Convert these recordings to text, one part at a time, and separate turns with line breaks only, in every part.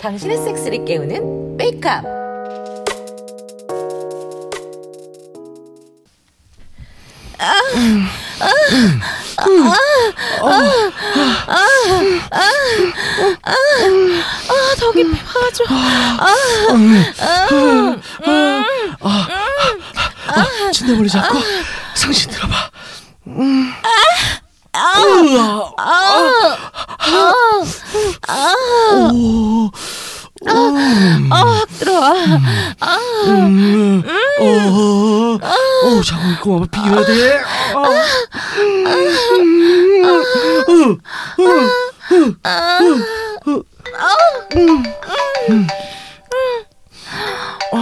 당신의 섹스를 깨우는 메이크업.
아, 더 깊이 파줘.
어, 침대 머리 잡고 상신 들어봐. 음. 으아. 오.
아, 확 들어와.
음. 어. 어, 자고 있고 아마 비교해야 돼. 아. 음. 어.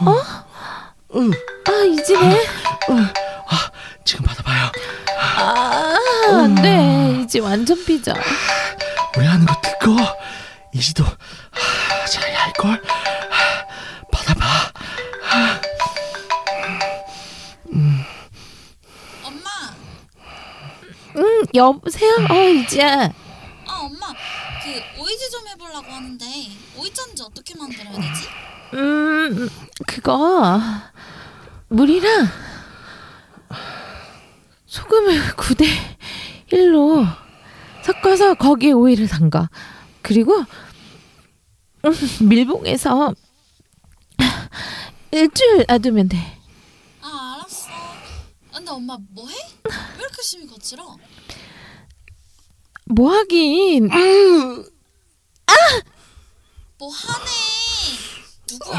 어.
아, 이 집에?
아, 지금 받아봐요.
아, 안 돼. 이제 완전 삐져.
우리 하는 거 듣고 이지도 아, 걸. 받아봐.
엄마,
응, 여보세요? 어, 이지야.
아 엄마, 그 오이지 좀 해보려고 하는데 오이짠지 어떻게 만들어야 되지?
음, 그거 물이랑 소금을 9대 1로 섞어서 거기에 오이를 담가. 그리고 음, 밀봉해서 일주일 놔두면 돼.
아 알았어. 근데 엄마 뭐해? 왜 이렇게 심이 거칠어?
뭐 하긴
뭐 하네? 누구야?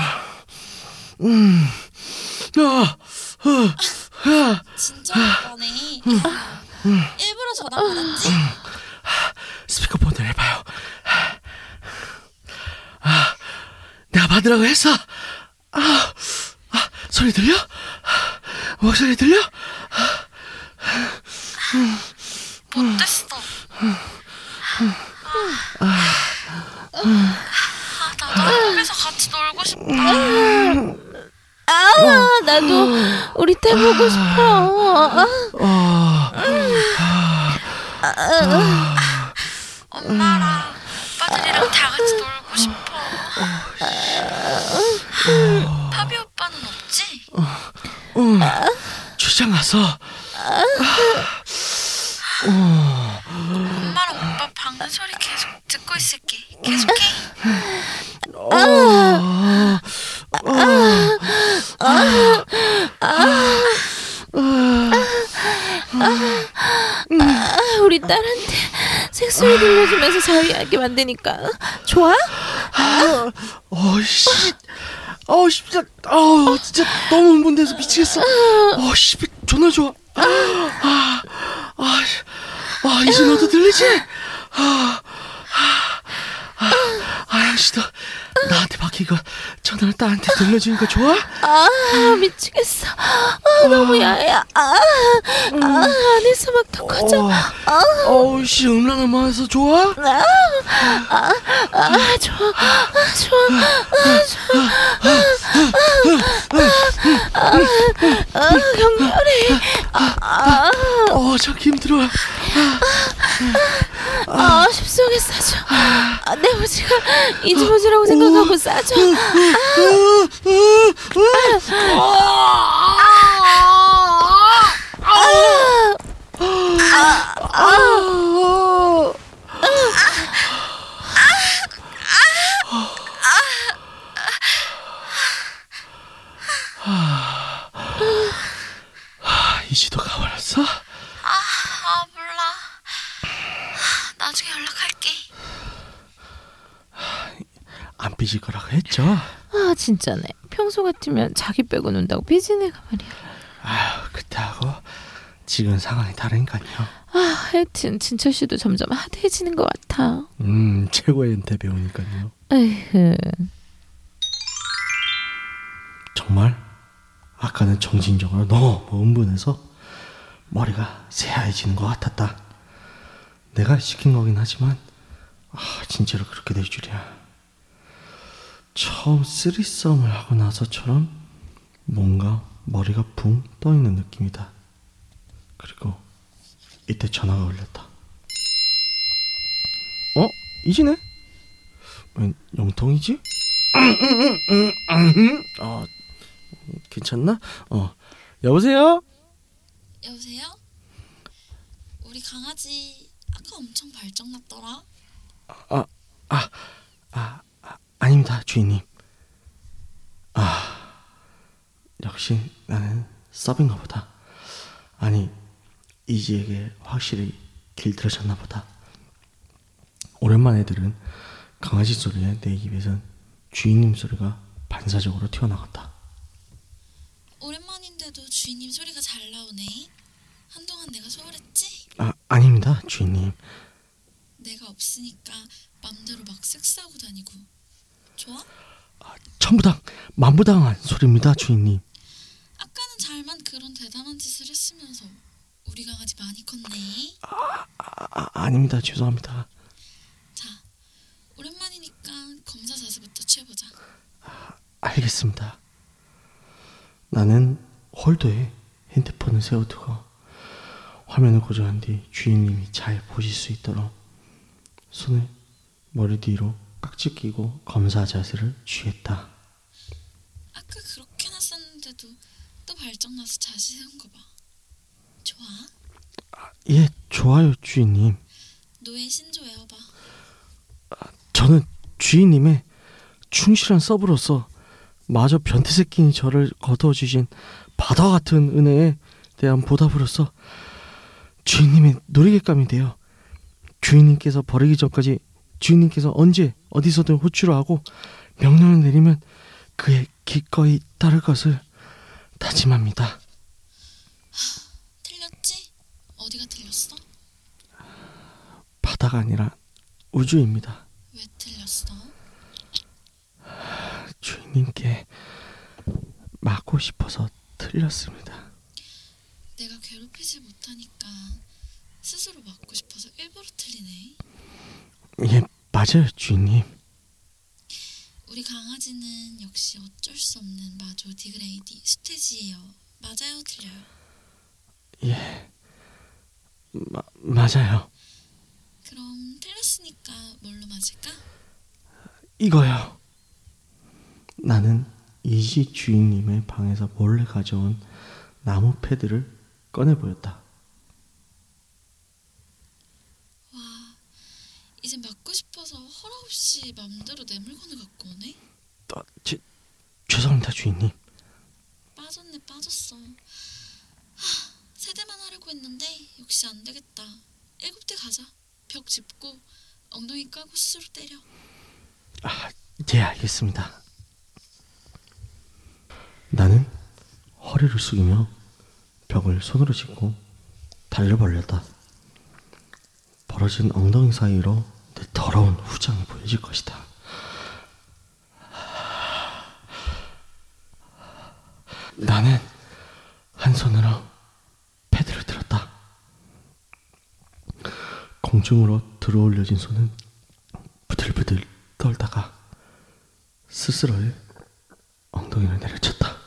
아, 아,
진짜 오빠네. 일부러 전화 받았지?
스피커폰을 해봐요. 아, 내가 받으라고 했어. 아, 아 소리 들려? 목소리 들려?
못됐어. 아, 나도 한국에서 같이 놀고 싶다.
아 나도 우리 때 보고 싶어. 아,
아,
엄마랑 오빠들이랑 다 같이 놀고 싶어. 파비 오빠는 없지?
출장 가서
엄마랑 오빠 방금 소리 계속 듣고 있을게. 계속해.
아, 우리 딸한테 색 소리 들려주면서 자위하게 만드니까 좋아?
어씨, 어 진짜, 어 진짜 너무 흥분돼서 미치겠어. 어 씨, 존나 좋아. 아, 아, 아, 아 이제 너도 들리지? 아, 아, 아, 아 양씨도 나한테 박히고 전화를 딸한테 들려주니까 좋아?
아 미치겠어. 아, 너무 야해. 아, 아 안에서 막 더 커져.
어, 어우 씨 음란한 마음에서 좋아?
아 좋아. 아 좋아. 아 좋아. 아, 아, 아 격렬해. 아, 아,
어 저기 힘들어.
아 십속에 싸줘. 아, 내 무지가 이지모지라고 생각 하고 싸줘.
아, 이지도 가 버렸어?
아 몰라. 나중에 연락할게.
안 삐질 거라고 했죠?
아 진짜네. 평소 같으면 자기 빼고 논다고 삐진 애가 말이야.
아휴 그때하고 지금 상황이 다르니까요.
아 하여튼 진철 씨도 점점 하대해지는 것 같아.
음 최고의 엔테 배우니까요.
에휴.
정말 아까는 정신적으로 너무 흥분해서 머리가 새하얘지는 것 같았다. 내가 시킨 거긴 하지만 아 진짜로 그렇게 될 줄이야. 처음 쓰리썸을 하고 나서처럼 뭔가 머리가 붕 떠 있는 느낌이다. 그리고 이때 전화가 울렸다. 어? 이지네? 웬 영통이지? 아, 괜찮나? 어, 여보세요?
여보세요? 우리 강아지 아까 엄청 발정났더라.
아, 아, 아, 아닙니다, 주인님. 아, 역시 나는 서빙가 보다. 아니, 이지에게 확실히 길들여졌나 보다. 오랜만에 들은 강아지 소리에 내 입에선 주인님 소리가 반사적으로 튀어나갔다.
오랜만인데도 주인님 소리가 잘 나오네. 한동안 내가 소홀했지?
아, 아닙니다, 주인님.
내가 없으니까 맘대로 막 섹스하고 다니고. 좋아?
천부당, 만부당한 소리입니다, 주인님.
아까는 잘만 그런 대단한 짓을 했으면서 우리 강아지 많이 컸네.
아, 아, 아 닙니다, 죄송합니다.
자, 오랜만이니까 검사 자세부터 취해보자.
알겠습니다. 나는 홀더에 핸드폰을 세워두고 화면을 고정한 뒤 주인님이 잘 보실 수 있도록 손을 머리 뒤로 깍지 끼고 검사 자세를 취했다.
아까 그렇게 났었는데도 또 발정나서 자세 세운 거 봐. 좋아?
예, 좋아요, 주인님.
노예 신조 외워봐.
저는 주인님의 충실한 서브로서 마저 변태 새끼인 저를 거두어 주신 바다 같은 은혜에 대한 보답으로서 주인님의 놀이객감이 되어 주인님께서 버리기 전까지 주인님께서 언제 어디서든 호출을 하고 명령을 내리면 그에 기꺼이 따를 것을 다짐합니다.
틀렸지? 어디가 틀렸어?
바다가 아니라 우주입니다.
왜 틀렸어?
주인님께 맞고 싶어서 틀렸습니다.
내가 괴롭히지 못하니까 스스로 맞고 싶어서 일부러 틀리네.
예, 맞아요, 주인님.
우리 강아지는 역시 어쩔 수 없는 마조 degradee 스테지예요. 맞아요, 틀려요.
예, 마, 맞아요.
그럼 틀렸으니까 뭘로 맞을까?
이거요. 나는 이지 주인님의 방에서 몰래 가져온 나무 패들을 꺼내 보였다.
이제 맞고 싶어서 허락 없이 맘대로 내 물건을 갖고 오네.
어, 제, 죄송합니다, 주인님.
빠졌네, 빠졌어. 하, 세 대만 하려고 했는데 역시 안 되겠다. 일곱 대 가자. 벽 짚고 엉덩이 까고 스스로 때려.
아, 예, 알겠습니다. 나는 허리를 숙이며 벽을 손으로 짚고 벌렸다. 벌어진 엉덩이 사이로 내 더러운 후장이 보여질 것이다. 나는 한 손으로 패드를 들었다. 공중으로 들어올려진 손은 부들부들 떨다가 스스로의 엉덩이를 내려쳤다.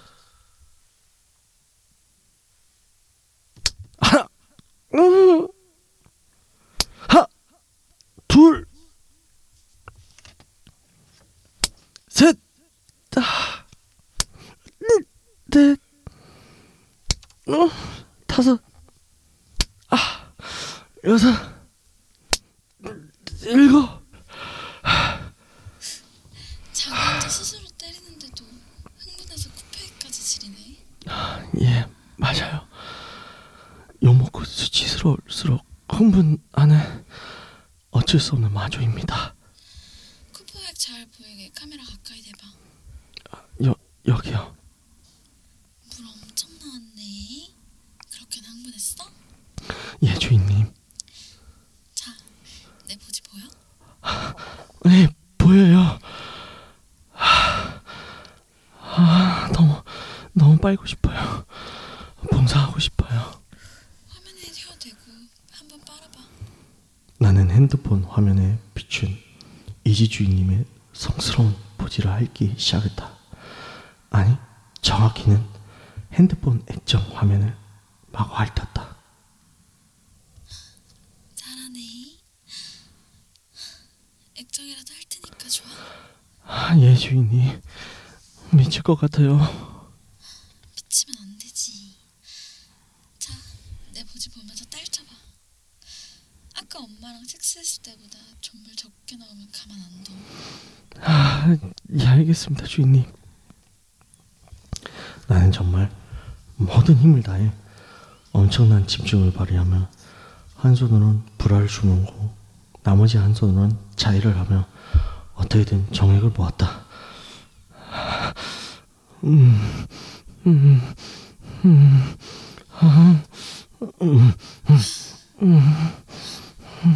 하나, 음, 하, 둘, 셋, 아, 넷, 어, 다섯, 아, 여섯, 일곱.
자기 스스로 때리는데도 흥분해서 쿠페까지 지리네.
예, 맞아요. 욕 먹고 수치스러울수록 흥분하는 어쩔 수 없는 마조입니다.
쿠퍼액 잘 보이게 카메라 가까이 대봐.
여, 여기요.
물 엄청 나왔네. 그렇게나 흥분했어?
예, 주인님.
자, 내 보지 보여?
네, 보여요. 하, 아, 너무, 너무 빨고 싶어요. 봉사하고 싶어요.
화면에 튀어대고 한번 빨아봐.
나는 핸드폰 화면에 비춘 이지 주인님의 성스러운 포즈를 핥기 시작했다. 아니, 정확히는 핸드폰 액정 화면을 마구 핥았다.
액정이라도 할 테니까 좋아.
아, 예 주인님 미칠 것 같아요.
미치면 안 되지. 자, 내 보지 보면서 딸 쳐봐. 아까 엄마랑 섹스했을 때보다 정말 적게 나오면 가만 안 둬.
아, 예 알겠습니다 주인님. 나는 정말 모든 힘을 다해 엄청난 집중을 발휘하며 한 손으로는 불화를 주문고 나머지 한 손으로는 자위를 하며 어떻게든 정액을 모았다. 음, 음, 음, 아, 음,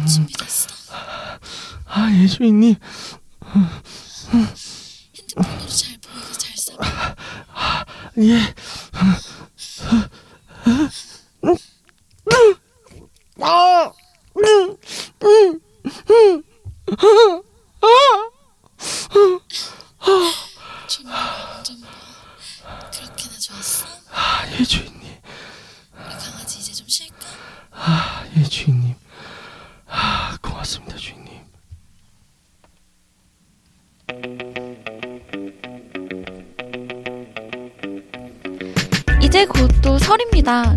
준비됐어.
아, 예, 주인님.
핸드폰으로 잘 보이게 잘 써.
예.
완전. 그렇게나 좋았어?
아, 예, 주인님.
우리 강아지 이제 좀 쉴까?
아, 예, 주인님. 아, 고맙습니다, 주인님.
이제 곧 또 설입니다.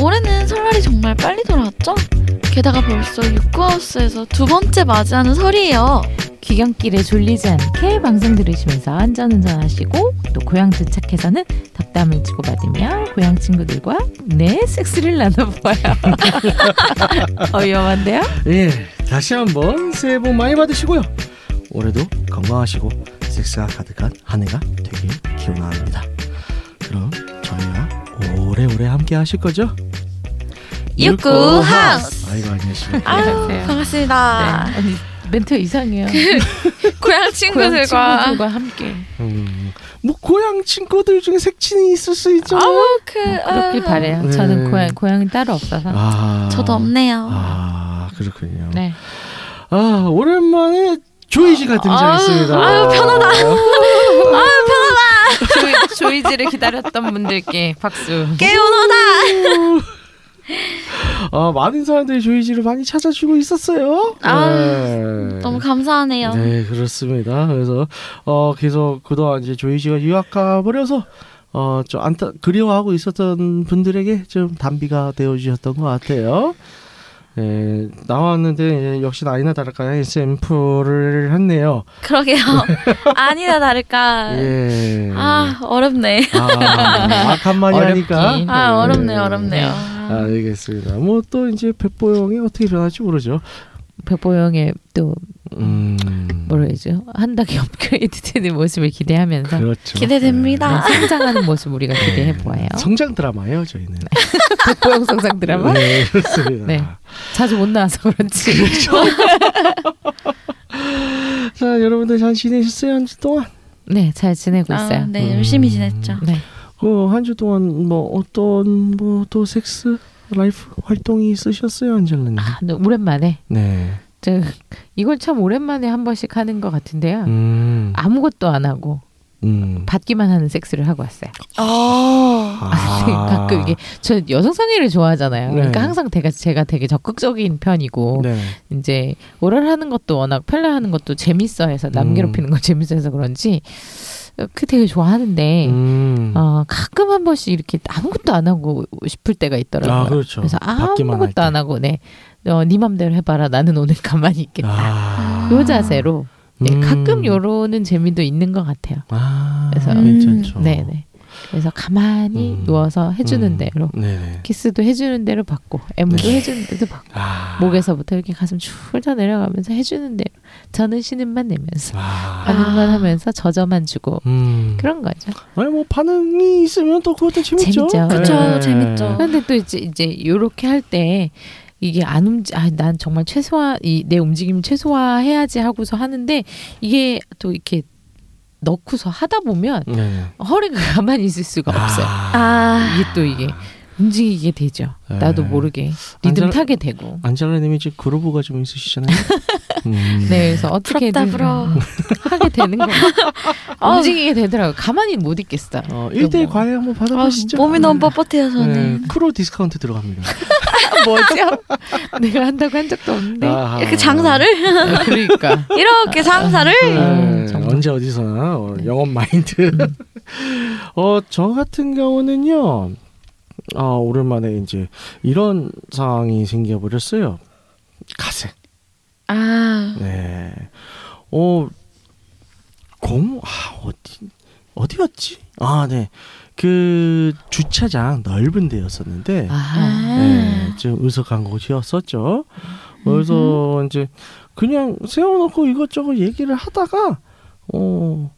올해는 설날이 정말 빨리 돌아왔죠? 게다가 벌써 육구하우스에서 두 번째 맞이하는 설이에요.
귀경길에 졸리지 않게 방송 들으시면서 안전운전 하시고 또 고향 도착해서는 덕담을 주고받으며 고향 친구들과 네 섹스를 나눠봐요. 어, 위험한데요?
예, 다시 한번 새해 복 많이 받으시고요. 올해도 건강하시고 섹스가 가득한 한 해가 되길 기원합니다. 그럼 저희와 오래오래 함께 하실 거죠?
육구 하우스.
아이고 안녕하십니까.
아유,
안녕하세요.
반갑습니다.
네. 아니, 멘트 이상해요.
고향
고향
친구들과.
친구들과 함께
음, 뭐 고향 친구들 중에 색친이 있을 수 있죠.
아우, 그,
그렇길
아,
바래요.
네.
저는 고향 고향이 따로 없어서.
아,
저도 없네요.
아 그렇군요.
네.
아 오랜만에 조이 씨가 등장했습니다.
아유, 편하다.
조이, 조이지를 기다렸던 분들께 박수.
깨우너다.
아 많은 사람들이 조이 씨를 많이 찾아주고 있었어요.
아,
네.
너무 감사하네요.
네 그렇습니다. 그래서 어 계속 그동안 이제 조이 씨가 유학 가버려서 어 좀 안타 그리워하고 있었던 분들에게 좀 단비가 되어 주셨던 것 같아요. 네 나왔는데 역시 아니나 다를까 샘플을 했네요.
그러게요. 아니나 다를까.
예.
아, 어렵네.
아, 악 한마디
어렵긴.
하니까.
아, 어렵네요,
네.
어렵네요.
아, 알겠습니다. 뭐 또 이제 백보영이 어떻게 변할지 모르죠.
백보영의 또
음.
뭐라 해야죠? 한 단계 업그레이드되는 모습을 기대하면서
그렇죠.
기대됩니다.
네, 성장하는 모습 우리가 기대해 보아요.
네. 성장 드라마예요, 저희는.
백보영 성장 드라마
네, 그렇습니다.
네. 자주 못 나와서 그렇지.
자, 여러분들 잘 지내셨어요, 한 주 동안?
네, 잘 지내고 있어요.
아, 네,
음.
열심히 지냈죠.
네.
그한 주 동안 뭐 어떤 뭐 또 섹스 라이프 활동이 있으셨어요, 안젤라님?
아, 네, 오랜만에
네.
저 이걸 참 오랜만에 한 번씩 하는 것 같은데요.
음.
아무것도 안 하고
음.
받기만 하는 섹스를 하고 왔어요.
어.
아.
가끔 이게 저 여성 상의를 좋아하잖아요.
네.
그러니까 항상 제가 제가 되게 적극적인 편이고
네.
이제 오ral 하는 것도 워낙 편려하는 것도 재밌어해서 남
음.
괴롭히는 거 재밌어해서 그런지 그 되게 좋아하는데
음.
어, 가끔 한 번씩 이렇게 아무것도 안 하고 싶을 때가 있더라고요.
아, 그렇죠.
그래서 아무것도
때.
안 하고 네, 어, 네 맘대로 해봐라. 나는 오늘 가만히 있겠다.
아.
요 자세로 네,
음.
가끔 요러는 재미도 있는 것 같아요.
아,
그래서-
괜찮죠.
네네. 그래서 가만히
음.
누워서 해주는
음.
대로
네네.
키스도 해주는 대로 받고 M도
네.
해주는 대로 받고
아.
목에서부터 이렇게 가슴 쭉 훑어 내려가면서 해주는 대로 저는 신음만 내면서
아.
반응만 하면서 저저만 주고
음.
그런 거죠.
아니 뭐 반응이 있으면 또 그것도 재밌죠.
재밌죠.
그쵸,
네.
재밌죠.
근데 또 이제 이제 요렇게 할 때 이게 안 움직 아 난 정말 최소화 이 내 움직임 최소화해야지 하고서 하는데 이게 또 이렇게 넣고서 하다 보면
네.
허리가 가만히 있을 수가 없어요.
아.
이게 또 이게 움직이게 되죠.
네.
나도 모르게 리듬
안젤라-
타게 되고.
안젤라님이 지금 groove가 좀 있으시잖아요. 음.
네, 그래서 어떻게든. 음, 하게 되는 거.
아우.
움직이게 되더라고요. 가만히 못 있겠어.
어, 1대1
뭐.
과외 한번
아,
받아보시죠.
몸이 너무 뻣뻣해요, 저는.
네, 크로 discount 들어갑니다.
뭐죠? 내가 한다고 한 적도 없는데.
아하.
이렇게 장사를
아, 그러니까.
이렇게 장사를
네,
음, 정말.
언제 어디서나 어, 영업 마인드. 어, 저 같은 경우는요. 아, 오랜만에 이제 이런 상황이 생겨 버렸어요. 가세.
아
네. 어, 공, 아, 어디, 어디였지? 아, 네. 그 주차장 넓은 데였었는데,
아.
네, 좀 으석한 곳이었었죠. 그래서 이제 그냥 세워놓고 이것저것 얘기를 하다가, 어,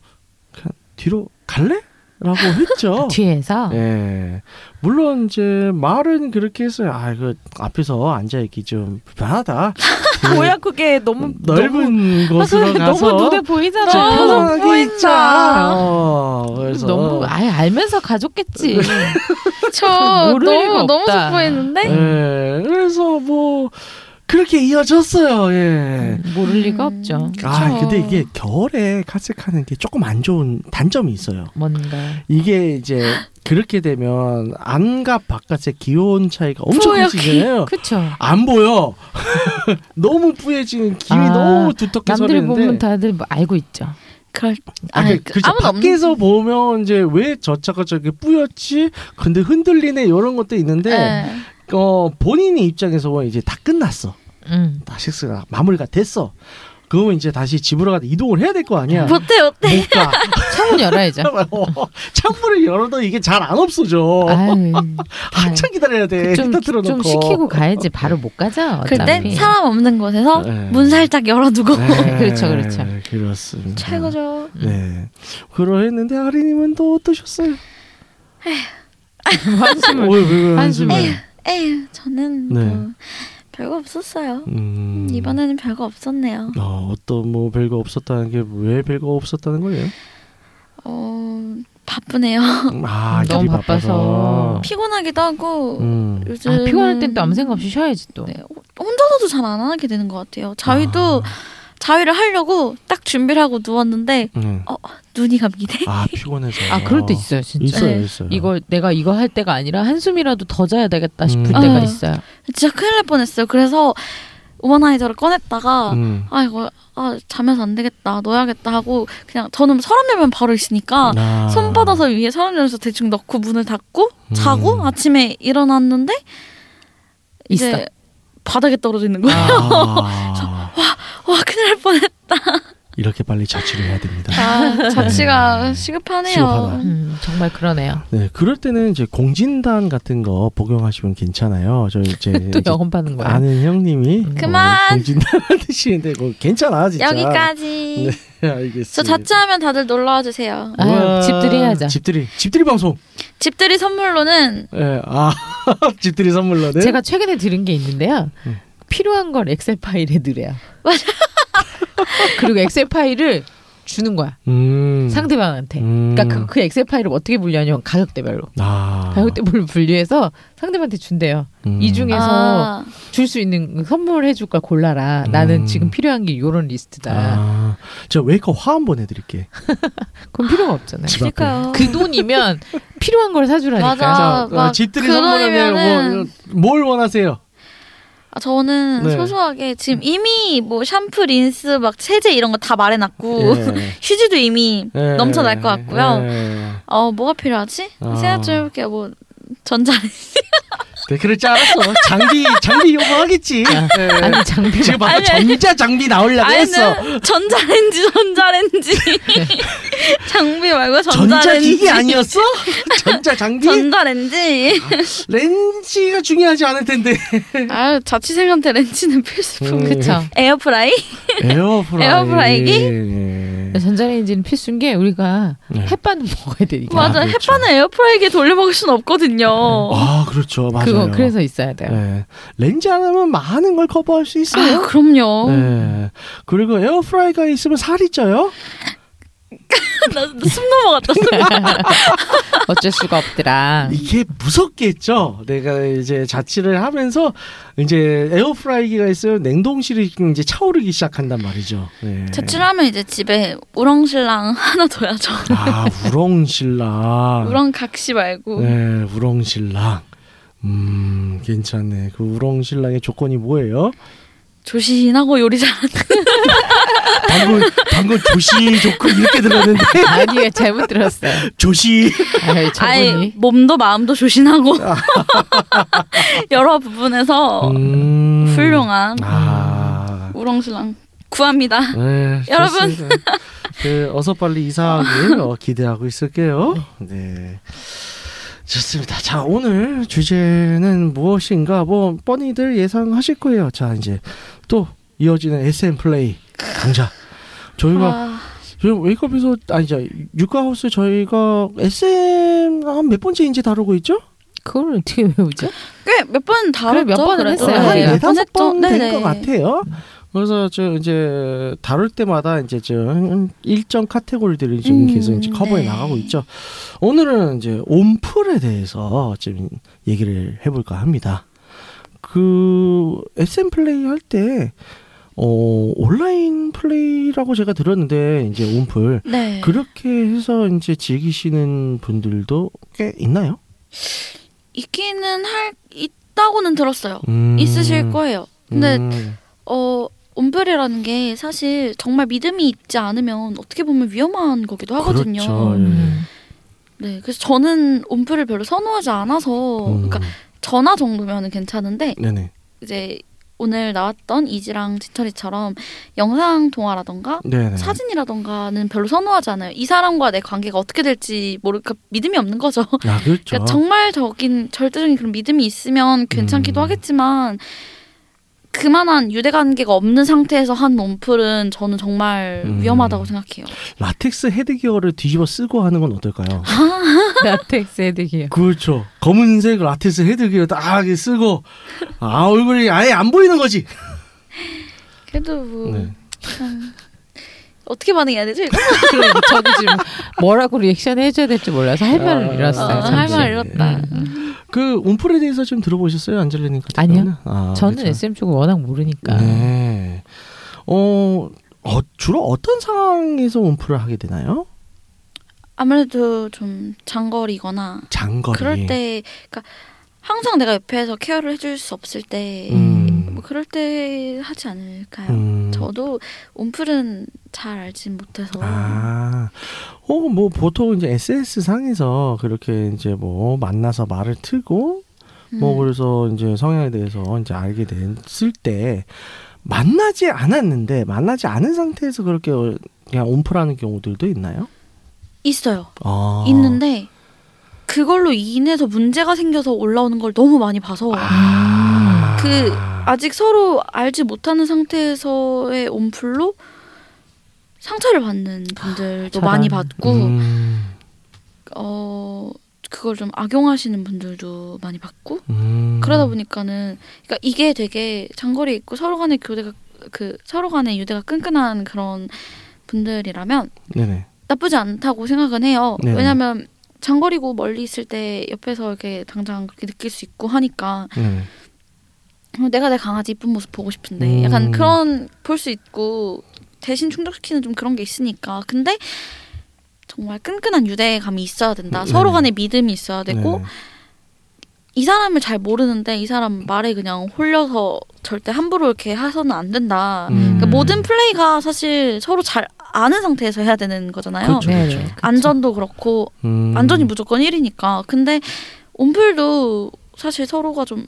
그냥 뒤로 갈래? 라고 했죠.
뒤에서
예. 물론 이제 말은 그렇게 했어요. 아, 그 앞에서 앉아 있기 좀 불편하다.
뭐야 그게 너무
넓은 곳으로 가서
너무 눈에
좀
보이잖아.
편안하게
보인다.
있자. 어, 그래서
너무 아예 알면서 가졌겠지.
저 너무 너무. 속보였는데
예. 그래서 뭐 그렇게 이어졌어요. 예.
모를 리가
음.
없죠.
아,
그쵸.
근데 이게 겨울에 카색하는 게 조금 안 좋은 단점이 있어요.
뭔가.
이게 이제 그렇게 되면 안과 바깥의 기온 차이가 엄청. 커지잖아요.
그쵸.
안 보여. 너무 뿌얘지는 김이
아,
너무 두텁게
남들이 보면
서리는데.
다들 뭐 알고 있죠.
그럴
아,
아니,
그, 그죠.
아무도 없는
밖에서 보면 이제 왜 저 차가 저렇게 뿌옇지? 근데 흔들리네 이런 것도 있는데
네.
어 본인의 입장에서 보면 이제 다 끝났어.
음.
다 식스가 마무리가 됐어. 그러면 이제 다시 집으로 가서 이동을 해야 될 거 아니야.
못해 못해
못 가.
창문 열어야죠.
어, 창문을 열어도 이게 잘 안 없어져.
아유,
한참 기다려야 돼.
좀,
히터 틀어놓고.
좀 시키고 가야지 바로 못 가죠.
그때. 사람 없는 곳에서
네.
문 살짝 열어두고
네,
그렇죠, 그렇죠.
그렇습니다.
최고죠.
네. 그러했는데 아리님은 또 어떠셨어요?
한숨을
왜, 왜, 왜
한숨을.
에휴 저는
네.
뭐 별거 없었어요.
음.
이번에는 별거 없었네요.
어, 어떤 뭐 별거 없었다는 게 왜 별거 없었다는 거예요?
어 바쁘네요.
아,
너무
일이
바빠서.
피곤하기도 하고
음.
요즘
아, 피곤할 땐 또 아무 생각 없이 쉬어야지 또.
네, 혼자서도 잘 안 하게 되는 것 같아요. 자위도
아,
자위를 하려고 딱 준비를 하고 누웠는데
음.
눈이 감기네.
아 피곤해서.
아 그럴 때 있어요 진짜.
있어요,
네.
있어요.
이거 내가 이거 할 때가 아니라 한숨이라도 더 자야 되겠다 싶을
음.
때가
어.
있어요.
진짜 큰일 날 뻔했어요. 그래서 우마나이저를 꺼냈다가
음.
아 이거 아 자면서 안 되겠다 넣어야겠다 하고 그냥 저는 서랍 열면 바로 있으니까
아.
손 뻗어서 위에 서랍 열면서 대충 넣고 문을 닫고 자고
음.
아침에 일어났는데 이제
있어.
바닥에 떨어지는 거예요.
아.
와 큰일 날 뻔했다.
이렇게 빨리 자취를 해야 됩니다.
아 자취가 시급하네요.
시급하다.
음, 정말 그러네요.
네, 그럴 때는 이제 공진단 같은 거 복용하시면 괜찮아요. 저 이제,
또
이제
영업하는 거야.
아는 형님이
음.
그만!
어, 공진단 하시는데 뭐 괜찮아 진짜.
여기까지.
네, 알겠습니다.
저 자취하면 다들 놀러 와 주세요.
아유,
우와,
집들이 해야죠.
집들이 집들이 방송.
집들이 선물로는
예, 아 집들이 선물로는
제가 최근에 들은 게 있는데요.
음.
필요한 걸 엑셀 파일에 넣으래요. 그리고 엑셀 파일을 주는 거야
음.
상대방한테.
음.
그러니까 그, 그 엑셀 파일을 어떻게 분류하냐면 가격대별로
아.
가격대별로 분류해서 상대방한테 준대요.
음.
이 중에서
아,
줄수 있는 선물해 줄 걸 골라라.
음.
나는 지금 필요한 게 요런 리스트다.
아, 저 웨이커 화 한번 해드릴게.
그럼 필요가 없잖아요.
그러니까요.
그 돈이면 필요한 걸 사주라니까.
맞아.
어, 집들이
그
선물하면 뭐, 뭘 원하세요?
아, 저는
네.
소소하게 지금 이미 뭐 샴푸, 린스, 막 세제 이런 거 다 말해놨고
예.
휴지도 이미
예.
넘쳐날 것 같고요.
예.
어 뭐가 필요하지?
아.
생각 좀 해볼게요. 뭐 전자레인지
네, 그럴 줄 알았어. 장비 장비 요구하겠지. 예.
아니 장비
지금 봐봐
아니,
전자 장비 나오려고 했어.
아니는 전자레인지 전자레인지 장비 말고 전자레인지
전자기기 아니었어? 전자 장비?
전자레인지
렌지가 중요하지 않을 텐데.
아유 자취생한테 렌지는 필수품
음.
그쵸.
에어프라이
에어프라이.
에어프라이기?
예.
전자레인지는 필수인 게 우리가
네.
햇반은 먹어야 되니까.
맞아
그렇죠.
햇반을 에어프라이기에 돌려 먹을 수는 없거든요
아 그렇죠, 맞아요.
그거 그래서 있어야 돼요.
네. 렌지 하나면 많은 걸 커버할
수아
있어요.
그럼요
네. 그리고 에어프라이가 있으면 살이 쪄요.
나 숨 넘어갔다
어쩔 수가 없더라.
이게 무섭겠죠. 내가 이제 자취를 하면서 이제 에어프라이기가 있으면 냉동실이 이제 차오르기 시작한단 말이죠. 네.
자취를 하면 이제 집에 우렁신랑 하나 둬야죠
아 우렁신랑.
우렁 각시 말고
네, 우렁신랑. 음, 괜찮네. 그 우렁 신랑의 조건이 뭐예요?
조신하고 요리 잘하는.
방금 방금 조시 조건 이렇게 들었는데
아니 잘못 들었어요.
조시.
아이,
몸도 마음도 조신하고 여러 부분에서
음.
훌륭한
아.
우렁신랑 구합니다.
네,
여러분.
그 어서 빨리 이사하길 어, 기대하고 있을게요. 네. 좋습니다. 자, 오늘 주제는 무엇인가? 뭐 뻔히들 예상하실 거예요. 자, 이제 또 이어지는 SM 플레이 강좌. 저희가
아,
지금 웨이크업에서 아니 저 육가하우스 저희가 SM 한 몇 번째인지 다루고 있죠?
그걸 어떻게 외우죠?
꽤 몇 번 다뤘죠.
몇
그래도.
했어요.
한
네,
네다섯
번
된. 것 같아요. 그래서 저 이제 다룰 때마다 이제 저 일정 카테고리들이 지금
음,
계속 이제 커버해
네.
나가고 있죠. 오늘은 이제 온풀에 대해서 좀 얘기를 해볼까 합니다. 그 SM 플레이 할 때 어, 온라인 플레이라고 제가 들었는데 이제 온풀
네.
그렇게 해서 이제 즐기시는 분들도 꽤 있나요?
있기는 할 있다고는 들었어요.
음.
있으실 거예요. 근데
음.
어 온불이라는 게 사실 정말 믿음이 있지 않으면 어떻게 보면 위험한 거기도 하거든요.
그렇죠.
음.
네, 그래서 저는 온불을 별로 선호하지 않아서,
음.
그러니까 전화 정도면은 괜찮은데
네네.
이제 오늘 나왔던 이지랑 지철이처럼 영상 통화라던가
네네.
사진이라던가는 별로 선호하지 않아요. 이 사람과 내 관계가 어떻게 될지 모르니까 믿음이 없는 거죠.
아 그렇죠.
그러니까 정말 적인 절대적인 그런 믿음이 있으면 괜찮기도
음.
하겠지만 그만한 유대 관계가 없는 상태에서 한 온풀은 저는 정말
음.
위험하다고 생각해요.
라텍스 헤드기어를 뒤집어 쓰고 하는 건 어떨까요?
라텍스 헤드기어.
그렇죠. 검은색 라텍스 헤드기어 딱 이렇게 쓰고 아 얼굴이 아예 안 보이는 거지.
그래도 뭐
네.
참 어떻게 반응해야 되죠? 이거?
그래, 저도 지금 뭐라고 리액션 해줘야 될지 몰라서 할 말을
아,
잃었어요.
아,
잠시.
할 말을 잃었다.
음.
그 온풀에 대해서 좀 들어보셨어요, 안젤리님? 같은
아니요.
아,
저는
그렇죠.
SM 쪽을 워낙 모르니까.
네. 어, 어 주로 어떤 상황에서 온풀을 하게 되나요?
아무래도 좀 장거리거나
장거리.
그럴 때 그러니까 항상 내가 옆에서 케어를 해줄 수 없을 때
음.
뭐 그럴 때 하지 않을까요?
음.
저도 온풀은 잘 알진 못해서
아, 어, 뭐 보통 이제 SNS 상에서 그렇게 이제 뭐 만나서 말을 트고 뭐
음.
그래서 이제 성향에 대해서 이제 알게 됐을 때 만나지 않았는데 만나지 않은 상태에서 그렇게 그냥 온풀하는 경우들도 있나요?
있어요.
아.
있는데 그걸로 인해서 문제가 생겨서 올라오는 걸 너무 많이 봐서
아.
그 아직 서로 알지 못하는 상태에서의 온풀로 상처를 받는 분들도
저런.
많이 받고
음,
어 그걸 좀 악용하시는 분들도 많이 받고
음.
그러다 보니까는 그러니까 이게 되게 장거리 있고 서로 간의 교대가 그 서로 간의 유대가 끈끈한 그런 분들이라면
네네.
나쁘지 않다고 생각은 해요.
네네.
왜냐하면 장거리고 멀리 있을 때 옆에서 이렇게 당장 그렇게 느낄 수 있고 하니까. 어, 내가 내 강아지 이쁜 모습 보고 싶은데
음.
약간 그런 볼 수 있고 대신 충족시키는 좀 그런 게 있으니까 근데 정말 끈끈한 유대감이 있어야 된다.
음,
서로. 간의 믿음이 있어야 되고
네네.
이 사람을 잘 모르는데 이 사람 말에 그냥 홀려서 절대 함부로 이렇게 해서는 안 된다.
음.
그러니까 모든 플레이가 사실 서로 잘 아는 상태에서 해야 되는 거잖아요.
그렇죠.
네네.
그렇죠.
안전도 그렇고
음.
안전이 무조건 1위니까. 근데 온풀도 사실 서로가 좀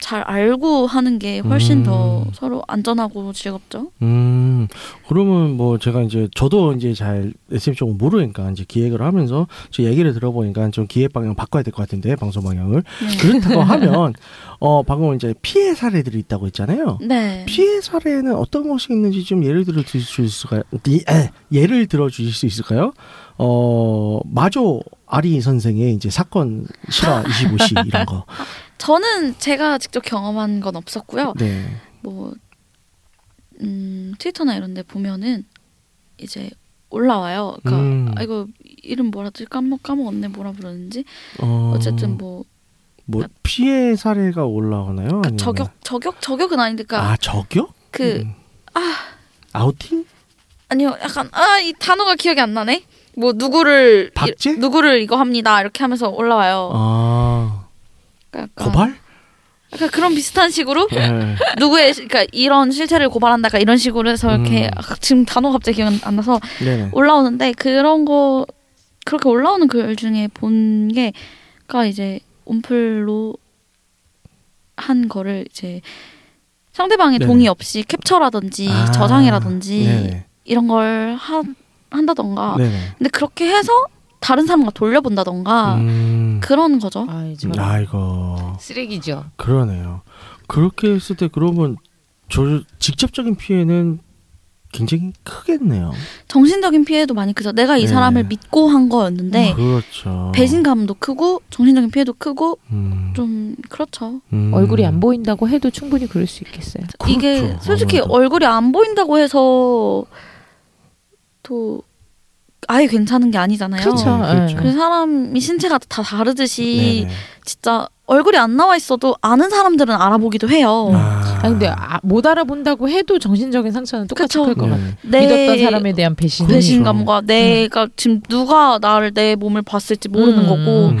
잘 알고 하는 게 훨씬
음.
더 서로 안전하고 즐겁죠.
음, 그러면 뭐 제가 이제 저도 이제 잘 SM 쪽은 모르니까 이제 기획을 하면서 제 얘기를 들어보니까 좀 기획 방향 바꿔야 될 것 같은데 방송 방향을
네.
그렇다고 하면 어 방금 이제 피해 사례들이 있다고 했잖아요.
네.
피해 사례는 어떤 것이 있는지 좀 예를 들어 주실 수 있을까요? 이- 에, 예를 들어 주실 수 있을까요? 어 마조 아리 선생의 이제 사건 실화 25시 이런 거.
저는 제가 직접 경험한 건 없었고요.
네.
뭐 음, 트위터나 이런 데 보면은 이제 올라와요. 그러니까
음.
아 이거 이름 뭐라지 까먹 까먹었네 뭐라 부르는지
어,
어쨌든 뭐
뭐 피해 사례가 올라오나요?
그러니까 저격 저격 저격은 아닌데 그러니까
아 저격?
그
음. 아우팅?
아니요 약간 아 이 단어가 기억이 안 나네. 뭐 누구를
박제?
이, 누구를 이거 합니다 이렇게 하면서 올라와요.
아
그러니까
고발?
약간 그런 비슷한 식으로
네.
누구의 시- 그러니까 이런 실체를 고발한다 가 이런 식으로 해서 이렇게
음.
아, 지금 단어 갑자기 기억 안 나서
네네.
올라오는데 그런 거 그렇게 올라오는 글 중에 본 게가 이제 온플로 한 거를 이제 상대방의
네네.
동의 없이 캡처라든지
아,
저장이라든지
네네.
이런 걸 하, 한다던가. 근데 그렇게 해서 다른 사람과 돌려본다던가
음.
그런 거죠.
아이 저
아이고
쓰레기죠.
그러네요. 그렇게 했을 때 그러면 저 직접적인 피해는 굉장히 크겠네요.
정신적인 피해도 많이 크죠. 내가 이
네.
사람을 믿고 한 거였는데
그렇죠.
배신감도 크고 정신적인 피해도 크고
음,
좀 그렇죠.
음.
얼굴이 안 보인다고 해도 충분히 그럴 수 있겠어요.
이게
그렇죠.
솔직히
아무래도.
얼굴이 안 보인다고 해서 또 아예 괜찮은 게 아니잖아요.
그렇죠.
그렇죠.
그 사람이 신체가 다 다르듯이
네네.
진짜 얼굴이 안 나와 있어도 아는 사람들은 알아보기도 해요.
아,
아 근데 아, 못 알아본다고 해도 정신적인 상처는 똑같이
그쵸.
클것
네.
같아요.
내
믿었던 사람에 대한 배신.
그렇죠.
배신감과 내가 지금 누가 나를 내 몸을 봤을지 모르는
음.
거고
음.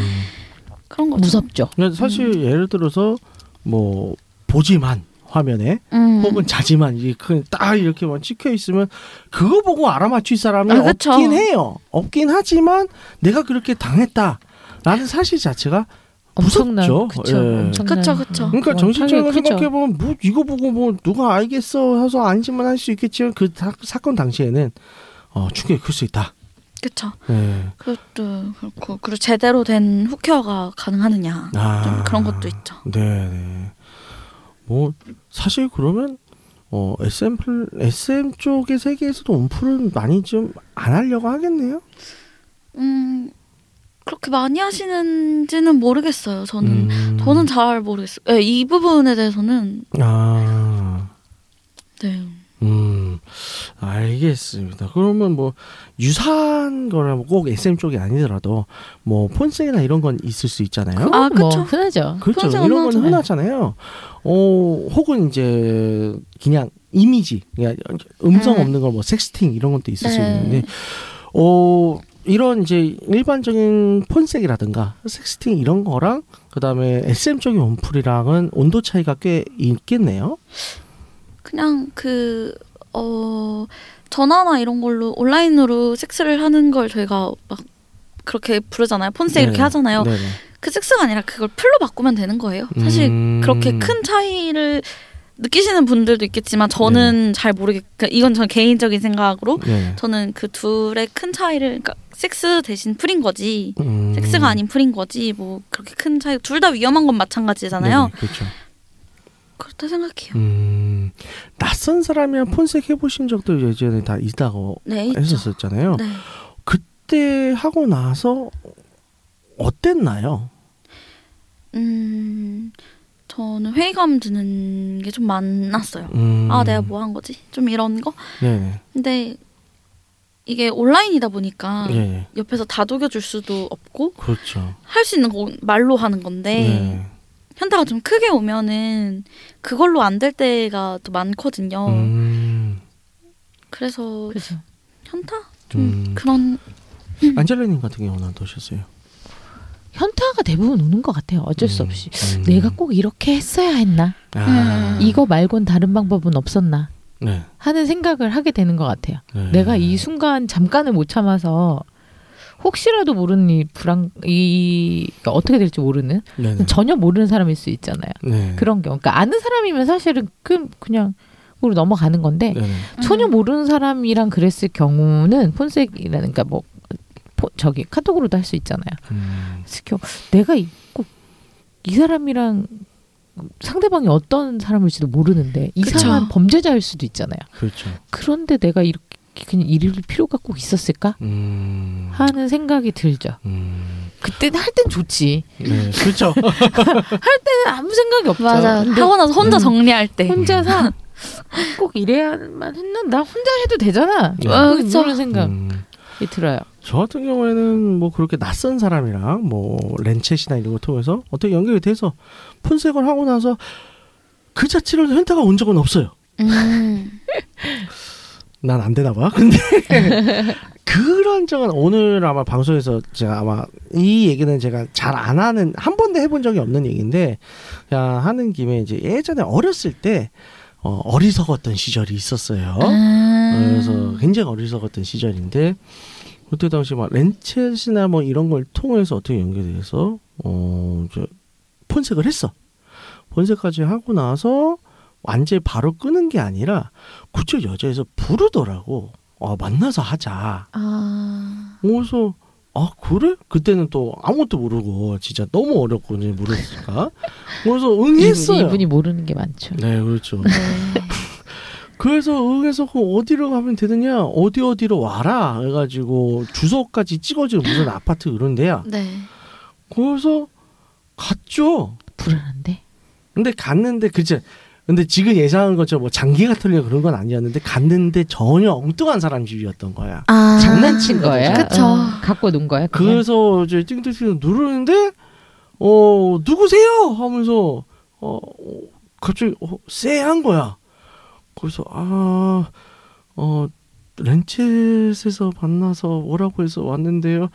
그런 거죠.
무섭죠.
사실 예를 들어서 뭐 보지만 화면에
음.
혹은 자지만 이렇게 딱 이렇게만 찍혀 있으면 그거 보고 알아맞힐 사람이
아, 그쵸.
없긴 해요. 없긴 하지만 내가 그렇게 당했다라는 사실 자체가 무섭죠.
그쵸,
그쵸.
그러니까
어,
정신적으로. 생각해 보면 뭐 이거 보고 뭐 누가 알겠어 해서 안심은 할수 있겠지만 그 사, 사건 당시에는 어, 충격이 클 수 있다.
그쵸.
네.
그것도 그렇고 그리고 제대로 된 후케어가 가능하느냐
아.
좀 그런 것도 있죠.
네, 네. 뭐 사실 그러면 어 SM 플 SM 쪽의 세계에서도 온풀은 많이 좀 안 하려고 하겠네요.
음 그렇게 많이 하시는지는 모르겠어요. 저는
음.
저는 잘 모르겠어요. 네, 이 부분에 대해서는
아,
네.
음, 알겠습니다. 그러면 뭐 유사한 거라면 꼭 SM 쪽이 아니더라도 뭐 폰색이나 이런 건 있을 수 있잖아요.
아,
뭐
그쵸.
흔하죠.
그렇죠. 이런 건. 흔하잖아요. 어, 혹은 이제 그냥 이미지, 그냥 음성
음.
없는 거뭐 섹스팅 이런 것도 있을 수
네.
있는데, 어, 이런 이제 일반적인 폰색이라든가 섹스팅 이런 거랑 그다음에 SM 쪽의 원풀이랑은 온도 차이가 꽤 있겠네요.
그냥 그 어, 전화나 이런 걸로 온라인으로 섹스를 하는 걸 저희가 막 그렇게 부르잖아요. 폰세 이렇게
네네.
하잖아요.
네네.
그 섹스가 아니라 그걸 풀로 바꾸면 되는 거예요. 사실
음.
그렇게 큰 차이를 느끼시는 분들도 있겠지만 저는 잘 모르겠. 그러니까 이건 전 개인적인 생각으로
네.
저는 그 둘의 큰 차이를 그러니까 섹스 대신 풀인 거지.
음.
섹스가 아닌 풀인 거지. 뭐 그렇게 큰 차이. 둘 다 위험한 건 마찬가지잖아요.
네네, 그렇죠.
그렇다 생각해요.
음, 낯선 사람이랑 폰색 해보신 적도 예전에 다 있다고
네, 있죠.
했었잖아요.
네.
그때 하고 나서 어땠나요?
음, 저는 회의감 드는 게 좀 많았어요.
음.
아, 내가 뭐 한 거지? 좀 이런 거?
네네.
근데 이게 온라인이다 보니까
예, 예.
옆에서 다독여 줄 수도 없고
그렇죠.
할 수 있는 거 말로 하는 건데
네.
현타가 좀 크게 오면은 그걸로 안 될 때가 또 많거든요.
음.
그래서
그렇죠.
현타? 좀
음.
그런
안젤라님 같은 경우는 어떠셨어요?
현타가 대부분 오는 것 같아요. 어쩔 수
음,
없이.
음.
내가 꼭 이렇게 했어야 했나?
아.
음.
이거 말곤 다른 방법은 없었나?
네.
하는 생각을 하게 되는 것 같아요.
네.
내가 이 순간 잠깐을 못 참아서 혹시라도 모르는 이 불안 이 그러니까 어떻게 될지 모르는
네네.
전혀 모르는 사람일 수 있잖아요.
네.
그런 경우, 그러니까 아는 사람이면 사실은 그 그냥 으로 넘어가는 건데
네네.
전혀
음.
모르는 사람이랑 그랬을 경우는 폰색이라는 그러니까 뭐 포- 저기 카톡으로도 할 수 있잖아요.
음.
스켜 내가 꼭이 사람이랑 상대방이 어떤 사람일지도 모르는데 이상한
그쵸.
범죄자일 수도 있잖아요.
그렇죠.
그런데 내가 이렇게 그냥 이럴 필요가 꼭 있었을까
음.
하는 생각이 들죠.
음.
그때는 할 땐 좋지.
네. 그렇죠.
그때는 아무 생각이 없죠.
맞아. 하고 나서 혼자
음.
정리할 때.
혼자서 꼭 이래야만 했나? 나 혼자 해도 되잖아.
네.
그쵸.
이런 생각이
음.
들어요.
저 같은 경우에는 뭐 그렇게 낯선 사람이랑 뭐 렌챗이나 이런 걸 통해서 어떻게 연결이 돼서 폰색을 하고 나서 그 자체로 현타가 온 적은 없어요.
음.
난 안 되나 봐. 근데 그런 적은 오늘 아마 방송에서 제가 아마 이 얘기는 제가 잘 안 하는 한 번도 해본 적이 없는 얘기인데 그냥 하는 김에 이제 예전에 어렸을 때 어, 어리석었던 시절이 있었어요.
아.
그래서 굉장히 어리석었던 시절인데 그때 당시 막 렌챗이나 뭐 이런 걸 통해서 어떻게 연결돼서 어저 폰색을 했어. 폰색까지 하고 나서 완전히 바로 끄는 게 아니라 그쪽 여자에서 부르더라고. 어 만나서 하자.
아.
그래서 아 그래? 그때는 또 아무것도 모르고 진짜 너무 어렵고 이제 모르니까 그래서 응했어요.
이분이 모르는 게 많죠.
네 그렇죠.
네.
그래서 응해서 그 어디로 가면 되느냐 어디 어디로 와라 해가지고 주소까지 찍어주는 무슨 아파트 그런 데야
네.
그래서 갔죠
불안한데.
근데 갔는데 그치 근데 지금 예상한 것처럼 뭐 장기가 털려 그런 건 아니었는데 갔는데 전혀 엉뚱한 사람 집이었던 거야
아.
장난친 거야.
그쵸.
어, 갖고 논 거야. 그냥.
그래서 이제 띵띵띵 누르는데 어 누구세요 하면서 어 어, 갑자기 어, 쎄한 거야. 그래서 아어 렌챗에서 만나서 오라고 해서 왔는데요.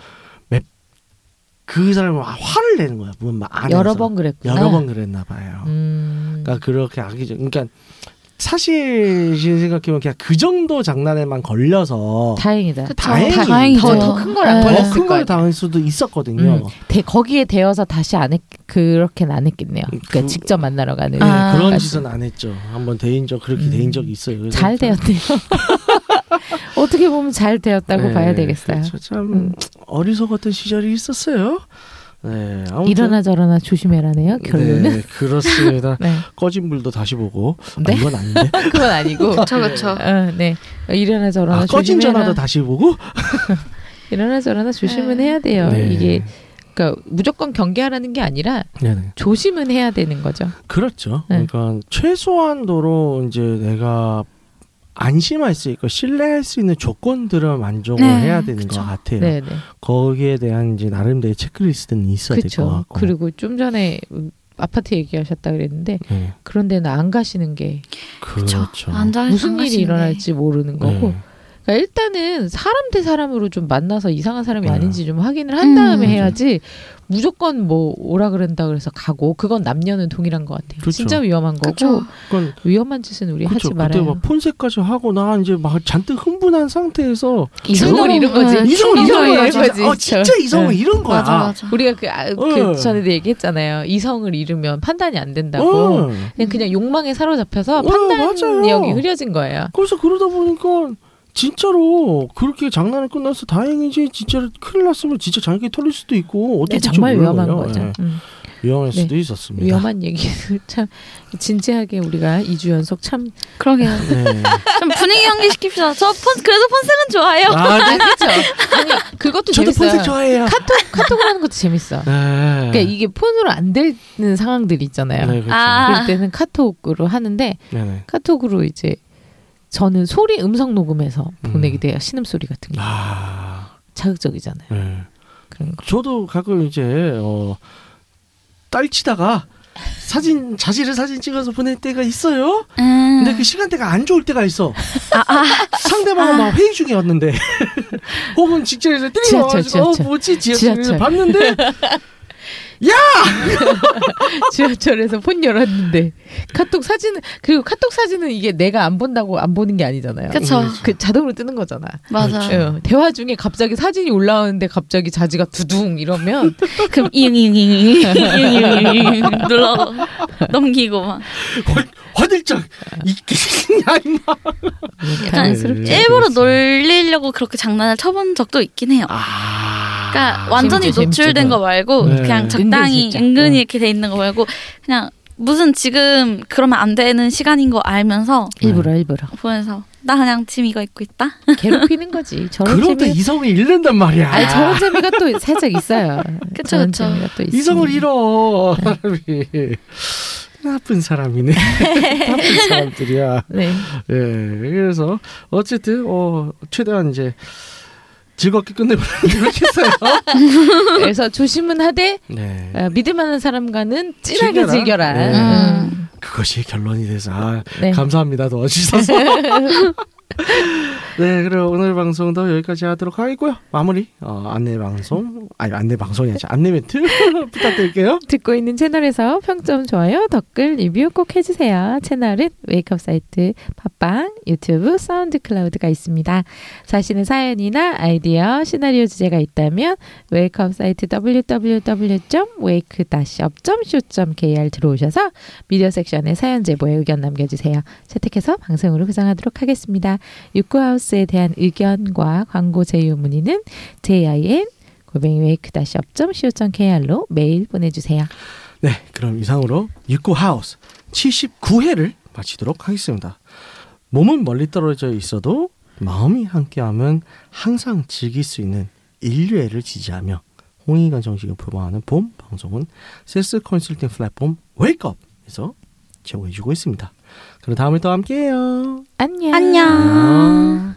맵- 그 사람은 아, 화를 내는 거야. 문 안에서
여러 번 그랬구나.
여러 번 그랬나 봐요.
음.
그러니까 그렇게 악의적. 그러니까 사실 생각해보면 그냥 그 정도 장난에만 걸려서
다행이다.
다행이죠.
더큰 걸안
네.
걸렸을
더큰. 걸 당할 수도 있었거든요.
음. 대, 거기에 대어서 다시 안 했, 그렇게는 안 했겠네요. 그러니까
그-
직접 만나러 가는.
네,
아.
그런. 짓은 안 했죠. 한번 대인 적 그렇게
음.
대인 적이 있어요.
잘
참-
되었네요. 어떻게 보면 잘 되었다고
네,
봐야 되겠어요.
그렇죠. 참
음.
어리석었던 시절이 있었어요. 네, 아무튼
이러나 저러나 조심해라네요. 결론은.
네, 그렇습니다.
네.
꺼진 불도 다시 보고 아,
네?
이건 아닌데.
그건 아니고.
그쵸 그쵸.
어, 네. 이러나 저러나
아, 꺼진
조심해라.
전화도 다시 보고.
이러나 저러나 조심은
네.
해야 돼요.
네.
이게 그러니까 무조건 경계하라는 게 아니라
네네.
조심은 해야 되는 거죠.
그렇죠.
네.
그러니까 최소한도로 이제 내가 안심할 수 있고 신뢰할 수 있는 조건들은 만족을
네,
해야 되는
그쵸.
것 같아요.
네, 네.
거기에 대한 이제 나름대로 체크리스트는 있어야 될것
그렇죠.
같고.
그리고 좀 전에 음, 아파트 얘기하셨다 그랬는데
네,
그런 데는 안 가시는 게
그렇죠.
무슨 일이 일어날지 모르는 거고
네.
그러니까 일단은 사람 대 사람으로 좀 만나서 이상한 사람이
네.
아닌지 좀 확인을 한 다음에
음.
해야지 무조건 뭐 오라 그런다 그래서 가고 그건 남녀는 동일한 것 같아요.
그쵸.
진짜 위험한 거고
그쵸.
위험한 짓은 우리
그렇죠.
하지
그때
말아요.
막 폰세까지 하고 나 이제 막 잔뜩 흥분한 상태에서
이성을
충동-
잃은 거지.
네,
이성을 잃은.
거지.
어, 진짜 이성을
네.
잃은 거야.
맞아 맞아.
우리가 그, 아, 그
어.
전에도 얘기했잖아요. 이성을 잃으면 판단이 안 된다고.
어.
그냥, 그냥 욕망에 사로잡혀서
어,
판단력이. 흐려진 거예요.
그래서 그러다 보니까 진짜로 그렇게 장난을 끝나서 다행이지 진짜 큰일 났으면 진짜 장기 털릴 수도 있고 어떻게
네, 정말. 위험한 거죠.
예.
음.
위험할
네.
수도 있었습니다.
위험한 얘기를 참 진지하게 우리가 2주 연속 참
그러게요.
네.
좀 분위기 연기시킵시다. 저 폰, 그래도 폰색은 좋아요.
아, 네.
그렇죠. 아니 그것도
저도
재밌어요.
폰색 좋아해요.
카톡 카톡을 하는 것도 재밌어.
네.
그러니까 이게 폰으로 안 되는 상황들이 있잖아요.
네, 그렇죠.
아.
그럴 때는 카톡으로 하는데
네네.
카톡으로 이제 저는 소리 음성 녹음해서
음.
보내게 돼요. 신음 소리 같은 게
아,
자극적이잖아요.
네.
그런 거.
저도 가끔 이제 어, 딸치다가 사진 자질의 사진 찍어서 보낼 때가 있어요.
음.
근데 그 시간대가 안 좋을 때가 있어.
아, 아.
상대방은 막 회의 중이었는데 혹은 직전에서 띠리
지하철,
와가지고 어
지하철.
뭐지 지하철에서
지하철.
봤는데
지하철에서 폰 열었는데 카톡 사진은 그리고 카톡 사진은 이게 내가 안 본다고 안 보는 게 아니잖아요.
그쵸.
그 자동으로 뜨는 거잖아.
맞아.
어, 대화 중에 갑자기 사진이 올라오는데 갑자기 자지가 두둥 이러면
그럼 이응이응이응 눌러 넘기고 막
화- 화들짝 이게 야 임마. 네,
일부러. 놀리려고 그렇게 장난을 쳐본 적도 있긴 해요.
아.
그러니까 완전히
재밌죠,
노출된
재밌죠.
거 말고
네.
그냥 적당히
은근슬쩍.
은근히
어.
이렇게 돼 있는 거 말고 그냥 무슨 지금 그러면 안 되는 시간인 거 알면서
일부러 일부러
보면서 나 그냥 지금 이거 입고 있다.
괴롭히는 거지. 저런
그러다
재미.
이성을 잃는단 말이야.
아니 저런 재미가 또 살짝 있어요.
그쵸, 그쵸.
또.
이성을 잃어 사람이 나쁜 사람이네. 나쁜 사람들이야.
네.
예, 그래서 어쨌든 어 최대한 이제 즐겁게 끝내보려고 노력했어요.
그래서 조심은 하되
네,
어, 믿을 만한 사람과는 찐하게
즐겨라.
즐겨라.
네.
음.
그것이 결론이 돼서 아,
네.
감사합니다 도와주셔서. 네, 그럼 오늘 방송도 여기까지 하도록 하겠고요. 마무리 어, 안내 방송 아니 안내 방송이 아니라 안내 멘트 부탁드릴게요.
듣고 있는 채널에서 평점, 좋아요, 댓글, 리뷰 꼭 해주세요. 채널은 웨이크업 사이트, 팟빵, 유튜브, 사운드 클라우드가 있습니다. 자신의 사연이나 아이디어, 시나리오 주제가 있다면 웨이크업 사이트 www.wake-up.co.kr 들어오셔서 미디어 section에 사연 제보에 의견 남겨주세요. 채택해서 방송으로 구성하도록 하겠습니다. 육구하우스 에 대한 의견과 광고 제휴 문의는 jin 골뱅이 wake-up.co.kr로 메일 보내주세요.
네, 그럼 이상으로 육구 하우스 79회를 마치도록 하겠습니다. 몸은 멀리 떨어져 있어도 마음이 함께하면 항상 즐길 수 있는 인류애를 지지하며 홍익관 정식을 표방하는 봄 방송은 세스 컨설팅 플랫폼 웨이크업에서 제공해주고 있습니다. 그럼 다음에 또 함께해요.
안녕.
안녕.